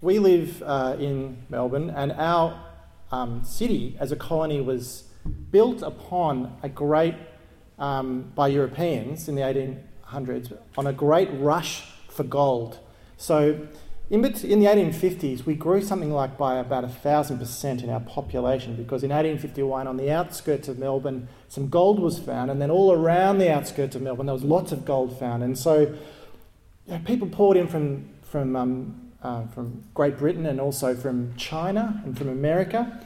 we live uh, in Melbourne, and our um, city as a colony was built upon a great, um, by Europeans in the 1800s, on a great rush for gold. So in, the 1850s, we grew something like by about a thousand percent in our population because in 1851, on the outskirts of Melbourne, some gold was found, and then all around the outskirts of Melbourne, there was lots of gold found. And so you know, people poured in from, from, um, uh, from Great Britain and also from China and from America.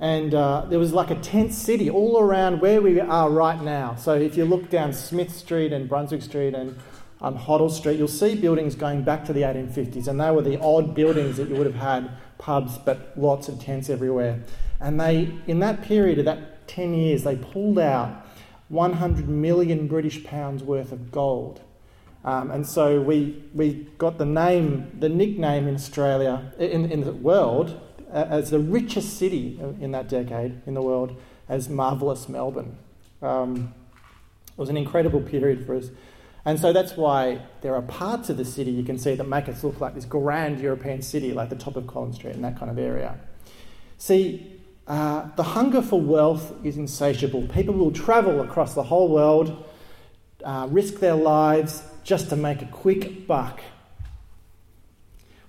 And uh, there was like a tent city all around where we are right now. So if you look down Smith Street and Brunswick Street and um, Hoddle Street, you'll see buildings going back to the 1850s, and they were the odd buildings that you would have had pubs, but lots of tents everywhere. And they, in that period of that 10 years, they pulled out 100 million British pounds worth of gold. Um, and so we, we got the name, the nickname in Australia, in, in the world, as the richest city in that decade in the world, as Marvellous Melbourne. Um, it was an incredible period for us. And so that's why there are parts of the city you can see that make us look like this grand European city, like the top of Collins Street and that kind of area. See, uh, the hunger for wealth is insatiable. People will travel across the whole world, uh, risk their lives just to make a quick buck.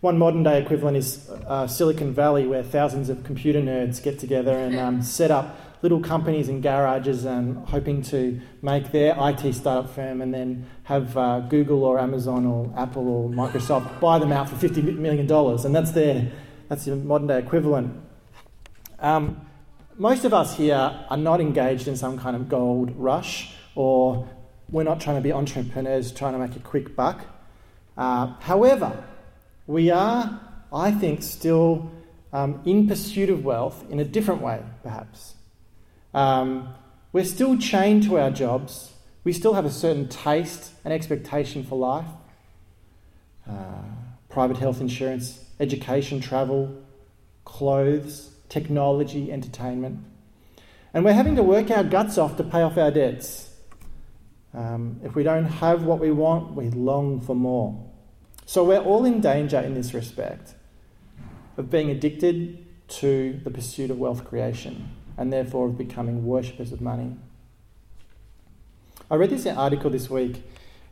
One modern day equivalent is uh, Silicon Valley, where thousands of computer nerds get together and um, set up little companies and garages and hoping to make their IT startup firm and then have uh, Google or Amazon or Apple or Microsoft buy them out for $50 million. And that's their, that's the modern day equivalent. Um, most of us here are not engaged in some kind of gold rush or we're not trying to be entrepreneurs trying to make a quick buck. Uh, however, we are, I think, still um, in pursuit of wealth in a different way, perhaps. Um, we're still chained to our jobs. We still have a certain taste and expectation for life. Uh, private health insurance, education, travel, clothes, technology, entertainment. And we're having to work our guts off to pay off our debts. Um, if we don't have what we want, we long for more. So we're all in danger in this respect of being addicted to the pursuit of wealth creation and therefore of becoming worshippers of money. I read this article this week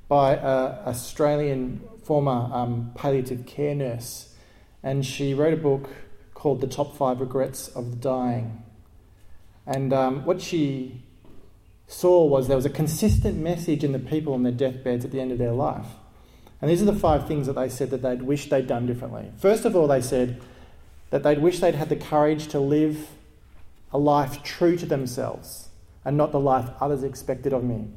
by an Australian former um, palliative care nurse, and she wrote a book called The Top Five Regrets of the Dying. And um, what she saw was there was a consistent message in the people on their deathbeds at the end of their life. And these are the five things that they said that they'd wish they'd done differently. First of all, they said that they'd wish they'd had the courage to live a life true to themselves and not the life others expected of me.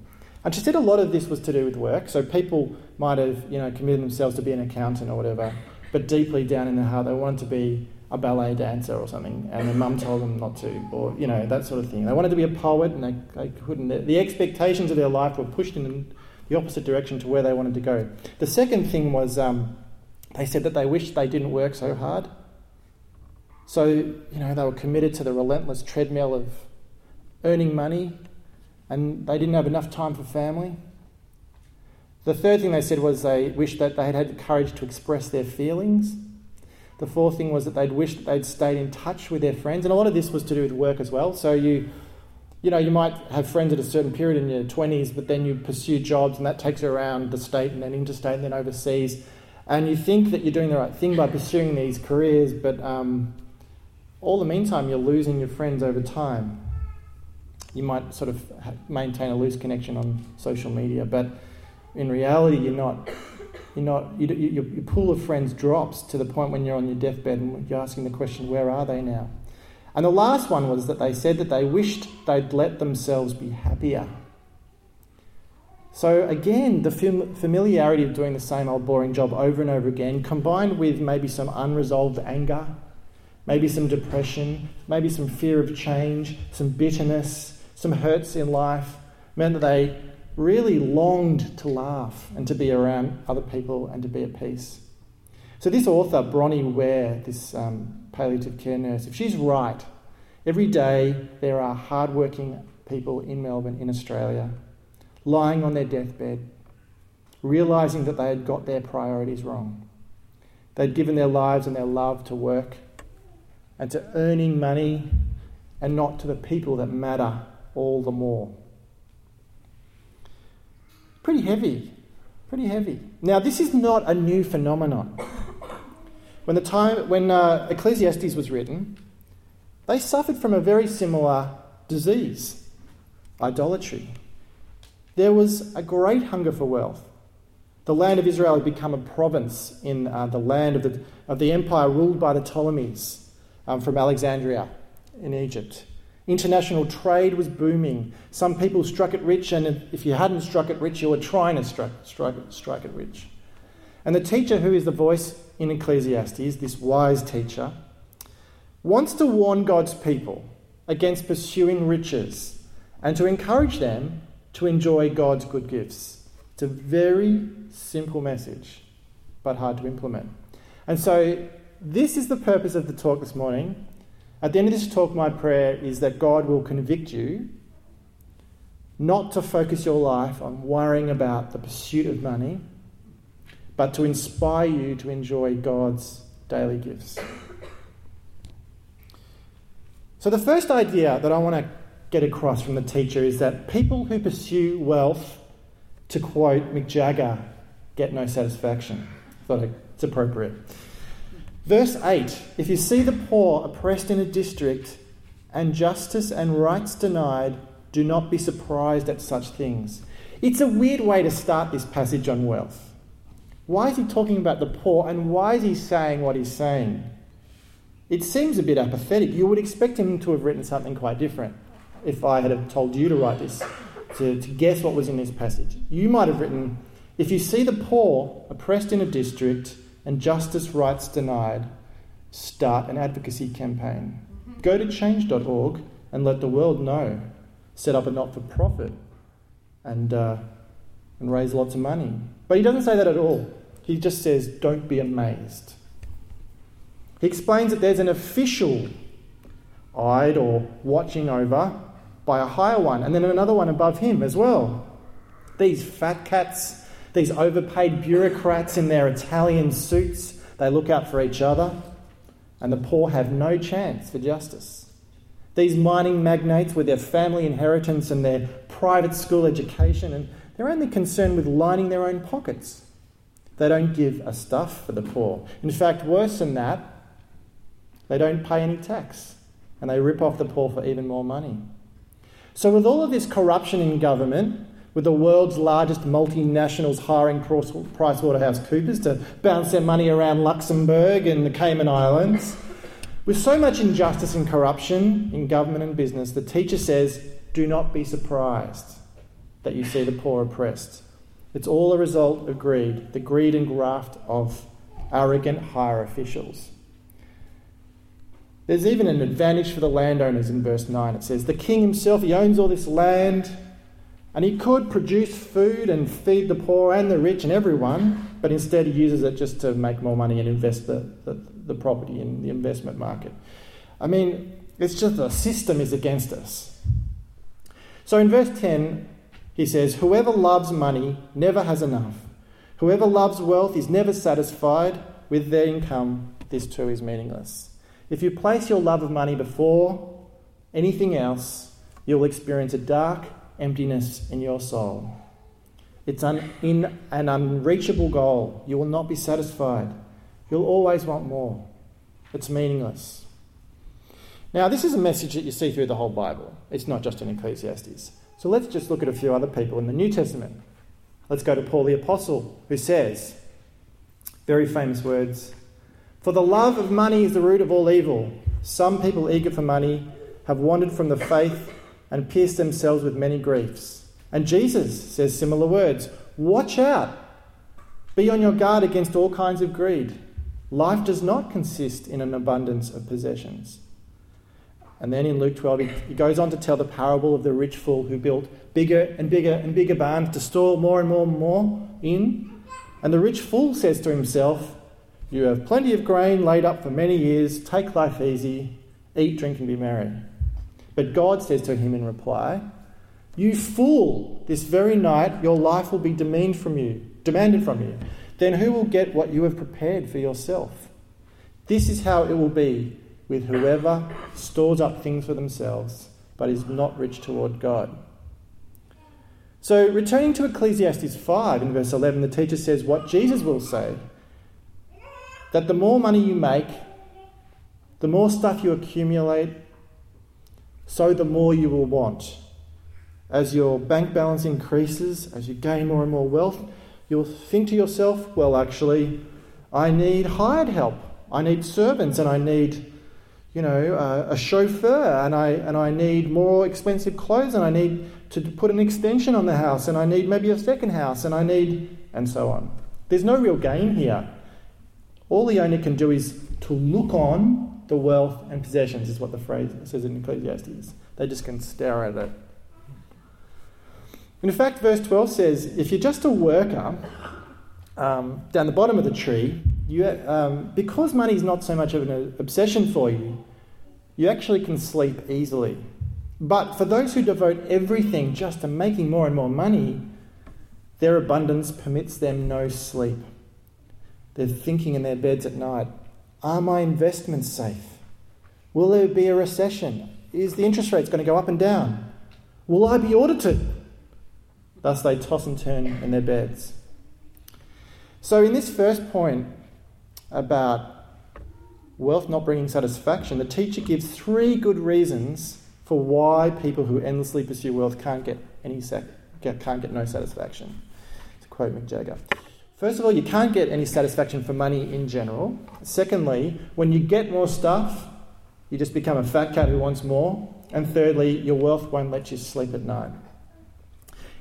And she said a lot of this was to do with work. So people might have, you know, committed themselves to be an accountant or whatever, but deeply down in their heart they wanted to be a ballet dancer or something, and their mum told them not to, or you know that sort of thing. They wanted to be a poet, and they, they couldn't. The expectations of their life were pushed in the opposite direction to where they wanted to go. The second thing was um, they said that they wished they didn't work so hard. So, you know, they were committed to the relentless treadmill of earning money and they didn't have enough time for family. The third thing they said was they wished that they had had the courage to express their feelings. The fourth thing was that they'd wished that they'd stayed in touch with their friends, and a lot of this was to do with work as well. So you, you know, you might have friends at a certain period in your twenties, but then you pursue jobs, and that takes you around the state and then interstate and then overseas, and you think that you're doing the right thing by pursuing these careers, but um, all the meantime, you're losing your friends over time. You might sort of maintain a loose connection on social media, but in reality, you're not. You're not. You, you, your pool of friends drops to the point when you're on your deathbed and you're asking the question, "Where are they now?" And the last one was that they said that they wished they'd let themselves be happier. So, again, the familiarity of doing the same old boring job over and over again, combined with maybe some unresolved anger maybe some depression, maybe some fear of change, some bitterness, some hurts in life, meant that they really longed to laugh and to be around other people and to be at peace. So, this author, Bronnie Ware, this um, palliative care nurse, if she's right, every day there are hardworking people in Melbourne, in Australia, lying on their deathbed, realizing that they had got their priorities wrong They'd given their lives and their love to work and to earning money and not to the people that matter all the more. Pretty heavy. Pretty heavy. Now, this is not a new phenomenon. When the time when uh, Ecclesiastes was written, they suffered from a very similar disease, idolatry. There was a great hunger for wealth. The land of Israel had become a province in uh, the land of the, of the empire ruled by the Ptolemies um, from Alexandria in Egypt. International trade was booming. Some people struck it rich, and if you hadn't struck it rich, you were trying to strike, strike, strike it rich. And the teacher, who is the voice in Ecclesiastes, this wise teacher, wants to warn God's people against pursuing riches and to encourage them to enjoy God's good gifts. It's a very simple message, but hard to implement. And so, this is the purpose of the talk this morning. At the end of this talk, my prayer is that God will convict you not to focus your life on worrying about the pursuit of money, but to inspire you to enjoy God's daily gifts. So, the first idea that I want to get across from the teacher is that people who pursue wealth, to quote Mick Jagger, get no satisfaction. I thought it's appropriate. Verse 8 If you see the poor oppressed in a district, and justice and rights denied, do not be surprised at such things. It's a weird way to start this passage on wealth. Why is he talking about the poor, and why is he saying what he's saying? It seems a bit apathetic. You would expect him to have written something quite different if I had told you to write this, to, to guess what was in this passage. You might have written, If you see the poor oppressed in a district and justice rights denied, start an advocacy campaign. Go to change.org and let the world know. Set up a not for profit and, uh, and raise lots of money. But he doesn't say that at all. He just says, Don't be amazed. He explains that there's an official eyed or watching over by a higher one, and then another one above him as well. These fat cats, these overpaid bureaucrats in their Italian suits, they look out for each other, and the poor have no chance for justice. These mining magnates with their family inheritance and their private school education, and they're only concerned with lining their own pockets. They don't give a stuff for the poor. In fact, worse than that, they don't pay any tax and they rip off the poor for even more money. So, with all of this corruption in government, with the world's largest multinationals hiring PricewaterhouseCoopers to bounce their money around Luxembourg and the Cayman Islands, with so much injustice and corruption in government and business, the teacher says, Do not be surprised that you see the poor oppressed. It's all a result of greed, the greed and graft of arrogant higher officials. There's even an advantage for the landowners in verse 9. It says, The king himself, he owns all this land, and he could produce food and feed the poor and the rich and everyone, but instead he uses it just to make more money and invest the, the, the property in the investment market. I mean, it's just the system is against us. So in verse 10, he says, Whoever loves money never has enough. Whoever loves wealth is never satisfied with their income. This too is meaningless. If you place your love of money before anything else, you'll experience a dark emptiness in your soul. It's an, in an unreachable goal. You will not be satisfied. You'll always want more. It's meaningless. Now, this is a message that you see through the whole Bible. It's not just in Ecclesiastes. So let's just look at a few other people in the New Testament. Let's go to Paul the Apostle, who says, very famous words for the love of money is the root of all evil. Some people eager for money have wandered from the faith and pierced themselves with many griefs. And Jesus says similar words Watch out! Be on your guard against all kinds of greed. Life does not consist in an abundance of possessions. And then in Luke 12, he goes on to tell the parable of the rich fool who built bigger and bigger and bigger barns to store more and more and more in. And the rich fool says to himself, you have plenty of grain laid up for many years. Take life easy. Eat, drink, and be merry. But God says to him in reply, You fool, this very night your life will be demanded from you, demanded from you. then who will get what you have prepared for yourself? This is how it will be with whoever stores up things for themselves, but is not rich toward God. So, returning to Ecclesiastes 5 in verse 11, the teacher says what Jesus will say that the more money you make, the more stuff you accumulate, so the more you will want. As your bank balance increases, as you gain more and more wealth, you'll think to yourself, well, actually, I need hired help. I need servants and I need, you know, uh, a chauffeur and I, and I need more expensive clothes and I need to put an extension on the house and I need maybe a second house and I need, and so on. There's no real gain here. All the owner can do is to look on the wealth and possessions, is what the phrase says in Ecclesiastes. They just can stare at it. In fact, verse 12 says if you're just a worker um, down the bottom of the tree, you, um, because money is not so much of an obsession for you, you actually can sleep easily. But for those who devote everything just to making more and more money, their abundance permits them no sleep. They're thinking in their beds at night Are my investments safe? Will there be a recession? Is the interest rates going to go up and down? Will I be audited? Thus they toss and turn in their beds. So, in this first point about wealth not bringing satisfaction, the teacher gives three good reasons for why people who endlessly pursue wealth can't get any can't get no satisfaction. To quote Mick Jagger. First of all, you can't get any satisfaction for money in general. Secondly, when you get more stuff, you just become a fat cat who wants more. And thirdly, your wealth won't let you sleep at night.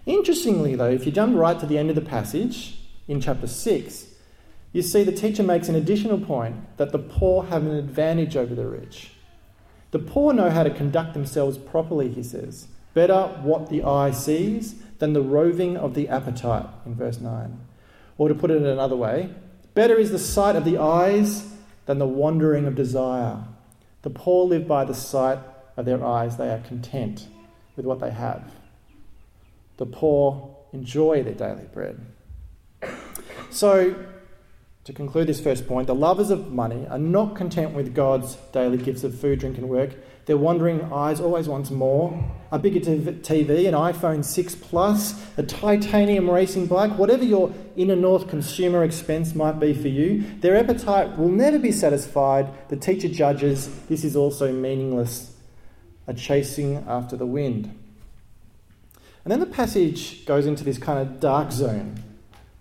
Interestingly, though, if you jump right to the end of the passage in chapter 6, you see the teacher makes an additional point that the poor have an advantage over the rich. The poor know how to conduct themselves properly, he says. Better what the eye sees than the roving of the appetite, in verse 9. Or to put it in another way, better is the sight of the eyes than the wandering of desire. The poor live by the sight of their eyes, they are content with what they have. The poor enjoy their daily bread. So, to conclude this first point, the lovers of money are not content with God's daily gifts of food, drink, and work. Their wandering eyes always wants more. A bigger TV, an iPhone 6 Plus, a titanium racing bike, whatever your inner north consumer expense might be for you, their appetite will never be satisfied. The teacher judges this is also meaningless, a chasing after the wind. And then the passage goes into this kind of dark zone,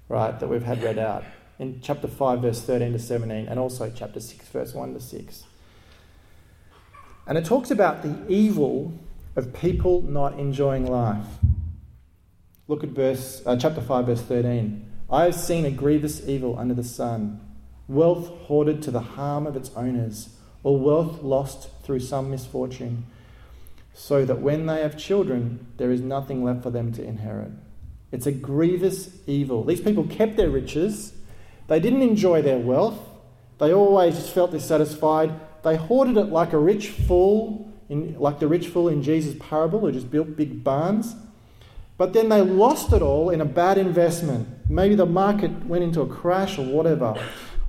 right, that we've had read out in chapter 5, verse 13 to 17, and also chapter 6, verse 1 to 6. And it talks about the evil of people not enjoying life. Look at verse, uh, chapter 5, verse 13. I have seen a grievous evil under the sun wealth hoarded to the harm of its owners, or wealth lost through some misfortune, so that when they have children, there is nothing left for them to inherit. It's a grievous evil. These people kept their riches they didn't enjoy their wealth. They always felt dissatisfied. They hoarded it like a rich fool, in, like the rich fool in Jesus' parable who just built big barns. But then they lost it all in a bad investment. Maybe the market went into a crash or whatever.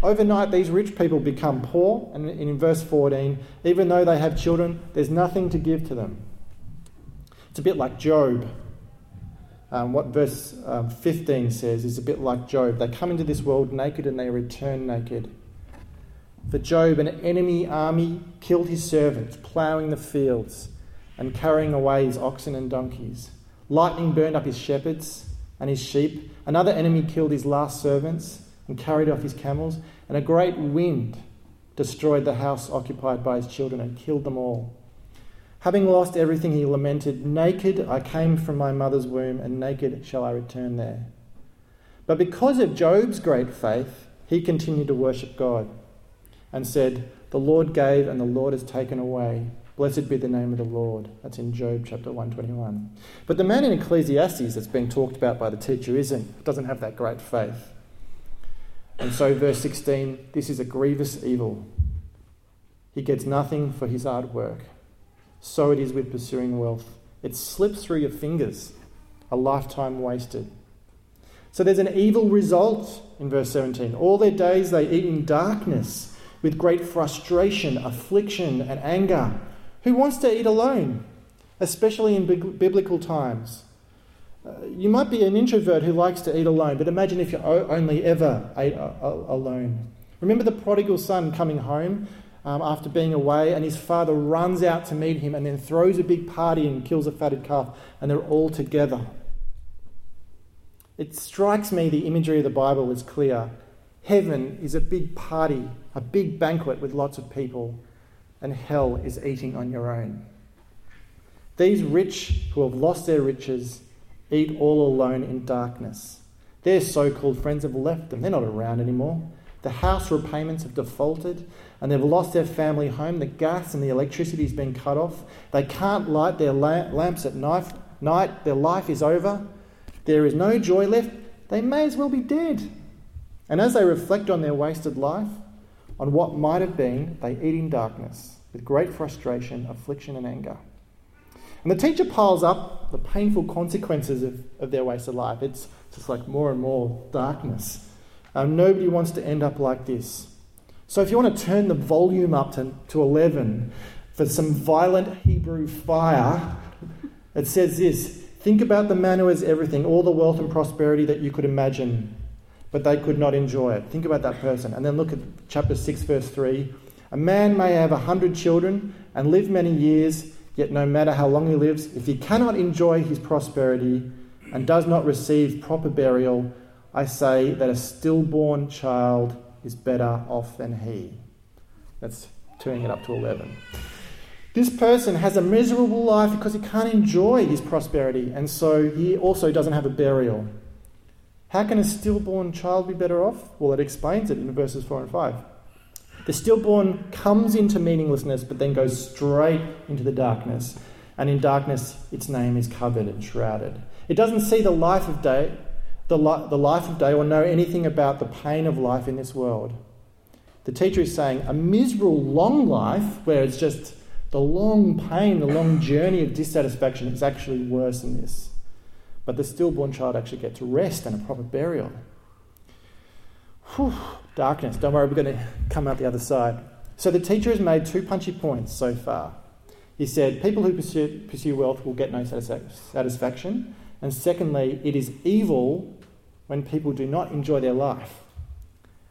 Overnight, these rich people become poor, and in verse 14, even though they have children, there's nothing to give to them. It's a bit like Job. Um, what verse um, 15 says is a bit like Job. They come into this world naked and they return naked. For Job, an enemy army killed his servants, ploughing the fields and carrying away his oxen and donkeys. Lightning burned up his shepherds and his sheep. Another enemy killed his last servants and carried off his camels. And a great wind destroyed the house occupied by his children and killed them all. Having lost everything, he lamented, Naked I came from my mother's womb, and naked shall I return there. But because of Job's great faith, he continued to worship God and said, The Lord gave, and the Lord has taken away. Blessed be the name of the Lord. That's in Job chapter 121. But the man in Ecclesiastes that's being talked about by the teacher isn't, doesn't have that great faith. And so, verse 16 this is a grievous evil. He gets nothing for his hard work. So it is with pursuing wealth. It slips through your fingers, a lifetime wasted. So there's an evil result in verse 17. All their days they eat in darkness with great frustration, affliction, and anger. Who wants to eat alone, especially in biblical times? Uh, you might be an introvert who likes to eat alone, but imagine if you only ever ate alone. Remember the prodigal son coming home um, after being away, and his father runs out to meet him and then throws a big party and kills a fatted calf, and they're all together. It strikes me the imagery of the Bible is clear. Heaven is a big party, a big banquet with lots of people, and hell is eating on your own. These rich who have lost their riches eat all alone in darkness. Their so called friends have left them, they're not around anymore. The house repayments have defaulted and they've lost their family home. The gas and the electricity has been cut off. They can't light their lamps at night. Their life is over. There is no joy left. They may as well be dead. And as they reflect on their wasted life, on what might have been, they eat in darkness with great frustration, affliction, and anger. And the teacher piles up the painful consequences of, of their wasted life. It's just like more and more darkness. Um, nobody wants to end up like this. So if you want to turn the volume up to, to 11 for some violent Hebrew fire, it says this Think about the man who has everything, all the wealth and prosperity that you could imagine, but they could not enjoy it. Think about that person. And then look at chapter 6, verse 3. A man may have a hundred children and live many years Yet, no matter how long he lives, if he cannot enjoy his prosperity and does not receive proper burial, I say that a stillborn child is better off than he. That's turning it up to 11. This person has a miserable life because he can't enjoy his prosperity, and so he also doesn't have a burial. How can a stillborn child be better off? Well, it explains it in verses 4 and 5. The stillborn comes into meaninglessness but then goes straight into the darkness. And in darkness, its name is covered and shrouded. It doesn't see the life of day, the, li- the life of day, or know anything about the pain of life in this world. The teacher is saying a miserable long life, where it's just the long pain, the long journey of dissatisfaction, is actually worse than this. But the stillborn child actually gets rest and a proper burial. Whew, darkness. Don't worry, we're going to come out the other side. So the teacher has made two punchy points so far. He said, People who pursue, pursue wealth will get no satisfaction. And secondly, it is evil when people do not enjoy their life.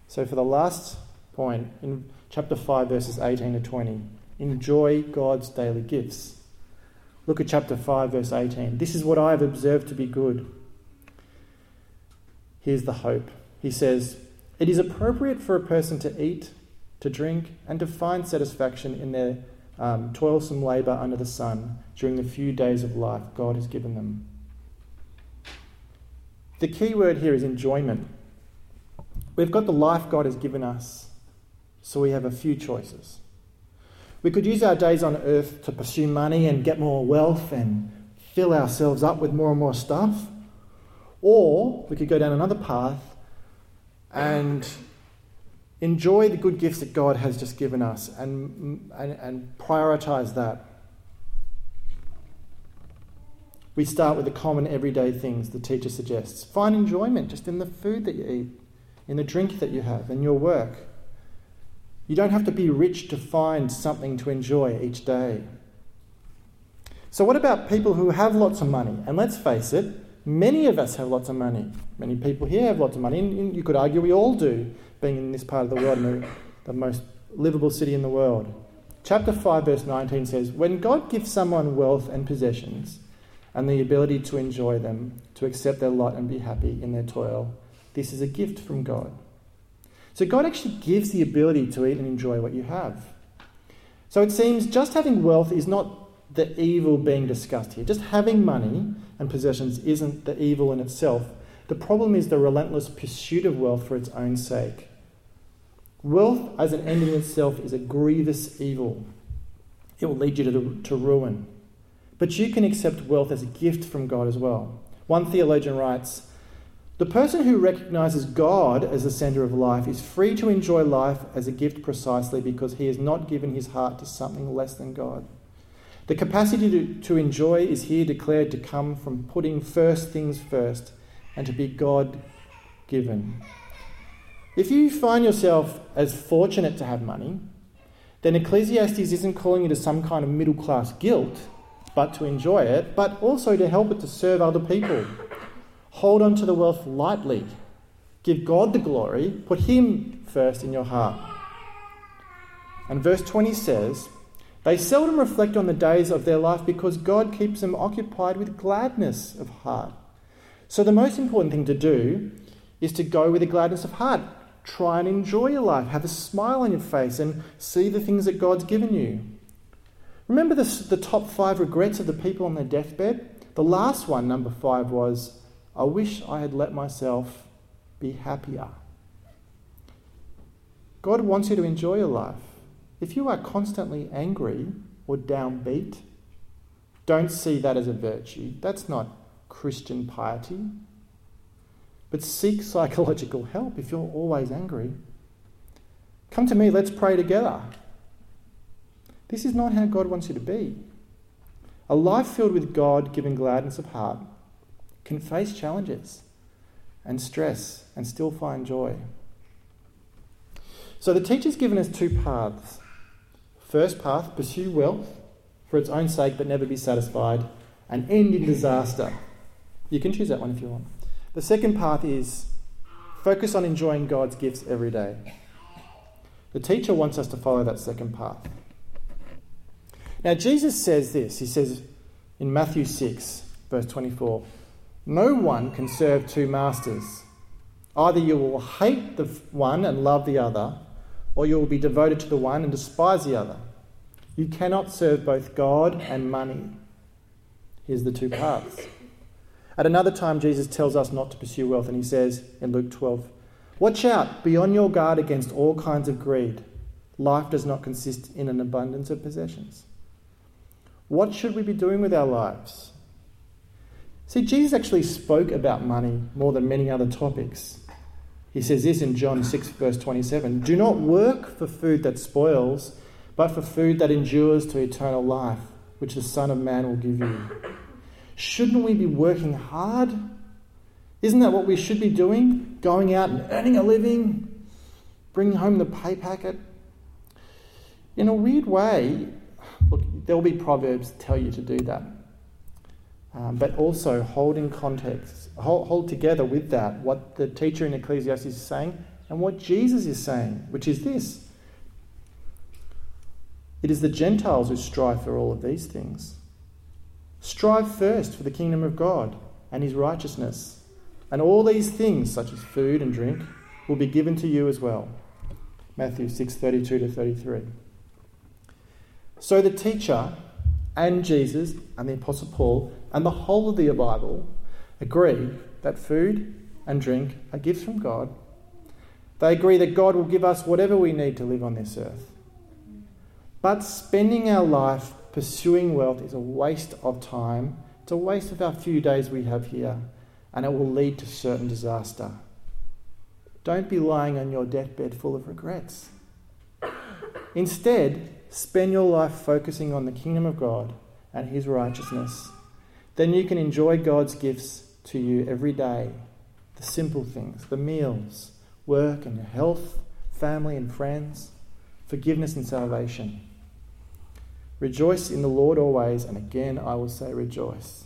So for the last point, in chapter 5, verses 18 to 20, enjoy God's daily gifts. Look at chapter 5, verse 18. This is what I have observed to be good. Here's the hope. He says, it is appropriate for a person to eat, to drink, and to find satisfaction in their um, toilsome labour under the sun during the few days of life God has given them. The key word here is enjoyment. We've got the life God has given us, so we have a few choices. We could use our days on earth to pursue money and get more wealth and fill ourselves up with more and more stuff. Or we could go down another path and enjoy the good gifts that God has just given us and, and, and prioritize that. We start with the common everyday things the teacher suggests. Find enjoyment just in the food that you eat, in the drink that you have, in your work. You don't have to be rich to find something to enjoy each day. So, what about people who have lots of money? And let's face it, Many of us have lots of money. Many people here have lots of money, and you could argue we all do, being in this part of the world, the, the most livable city in the world. Chapter 5, verse 19 says, When God gives someone wealth and possessions, and the ability to enjoy them, to accept their lot and be happy in their toil, this is a gift from God. So God actually gives the ability to eat and enjoy what you have. So it seems just having wealth is not the evil being discussed here. Just having money and possessions isn't the evil in itself. The problem is the relentless pursuit of wealth for its own sake. Wealth as an end in itself is a grievous evil. It will lead you to, to ruin. But you can accept wealth as a gift from God as well. One theologian writes The person who recognizes God as the center of life is free to enjoy life as a gift precisely because he has not given his heart to something less than God. The capacity to, to enjoy is here declared to come from putting first things first and to be God given. If you find yourself as fortunate to have money, then Ecclesiastes isn't calling you to some kind of middle class guilt, but to enjoy it, but also to help it to serve other people. Hold on to the wealth lightly. Give God the glory. Put Him first in your heart. And verse 20 says, They seldom reflect on the days of their life because God keeps them occupied with gladness of heart. So the most important thing to do is to go with a gladness of heart. Try and enjoy your life. Have a smile on your face and see the things that God's given you. Remember the, the top five regrets of the people on their deathbed? The last one, number five, was I wish I had let myself be happier. God wants you to enjoy your life. If you are constantly angry or downbeat, don't see that as a virtue. That's not Christian piety. But seek psychological help if you're always angry. Come to me, let's pray together. This is not how God wants you to be. A life filled with God given gladness of heart can face challenges and stress and still find joy. So the teacher's given us two paths. First path, pursue wealth for its own sake but never be satisfied and end in disaster. You can choose that one if you want. The second path is focus on enjoying God's gifts every day. The teacher wants us to follow that second path. Now, Jesus says this He says in Matthew 6, verse 24 No one can serve two masters. Either you will hate the one and love the other, or you will be devoted to the one and despise the other. You cannot serve both God and money. Here's the two paths. At another time, Jesus tells us not to pursue wealth, and he says in Luke 12, Watch out, be on your guard against all kinds of greed. Life does not consist in an abundance of possessions. What should we be doing with our lives? See, Jesus actually spoke about money more than many other topics. He says this in John 6, verse 27 Do not work for food that spoils, but for food that endures to eternal life, which the Son of Man will give you. Shouldn't we be working hard? Isn't that what we should be doing? Going out and earning a living, bringing home the pay packet? In a weird way, look, there will be proverbs tell you to do that. Um, but also hold in context, hold, hold together with that what the teacher in Ecclesiastes is saying and what Jesus is saying, which is this. It is the Gentiles who strive for all of these things. Strive first for the kingdom of God and his righteousness, and all these things, such as food and drink, will be given to you as well. Matthew 6:32 to 33. So the teacher and Jesus and the apostle Paul and the whole of the Bible agree that food and drink are gifts from God. They agree that God will give us whatever we need to live on this earth. But spending our life pursuing wealth is a waste of time. It's a waste of our few days we have here, and it will lead to certain disaster. Don't be lying on your deathbed full of regrets. Instead, spend your life focusing on the kingdom of God and His righteousness. Then you can enjoy God's gifts to you every day the simple things, the meals, work and health, family and friends, forgiveness and salvation. Rejoice in the Lord always, and again I will say rejoice.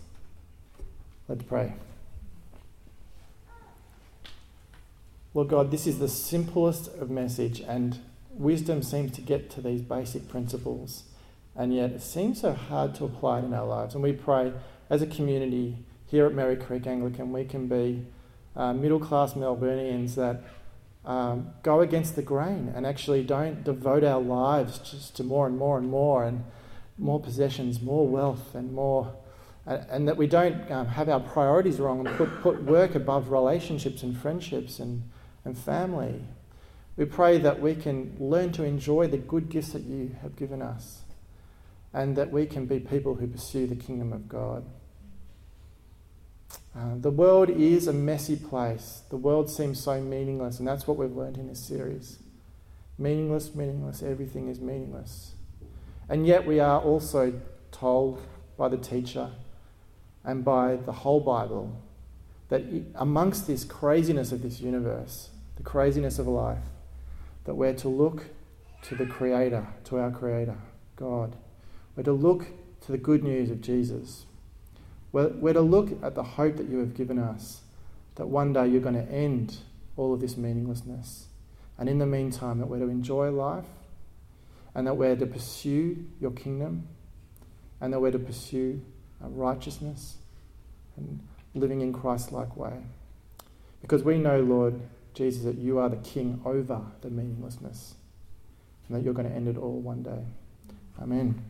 Let's pray. Lord God, this is the simplest of message, and wisdom seems to get to these basic principles, and yet it seems so hard to apply it in our lives. And we pray as a community here at Merri Creek Anglican, we can be uh, middle class Melburnians that um, go against the grain and actually don't devote our lives just to more and more and more and more possessions, more wealth, and more, and, and that we don't um, have our priorities wrong and put, put work above relationships and friendships and, and family. We pray that we can learn to enjoy the good gifts that you have given us and that we can be people who pursue the kingdom of God. Uh, the world is a messy place. The world seems so meaningless, and that's what we've learned in this series. Meaningless, meaningless, everything is meaningless. And yet, we are also told by the teacher and by the whole Bible that amongst this craziness of this universe, the craziness of life, that we're to look to the Creator, to our Creator, God. We're to look to the good news of Jesus. We're, we're to look at the hope that you have given us, that one day you're going to end all of this meaninglessness. And in the meantime, that we're to enjoy life and that we're to pursue your kingdom and that we're to pursue uh, righteousness and living in Christ like way. Because we know, Lord Jesus, that you are the king over the meaninglessness and that you're going to end it all one day. Amen.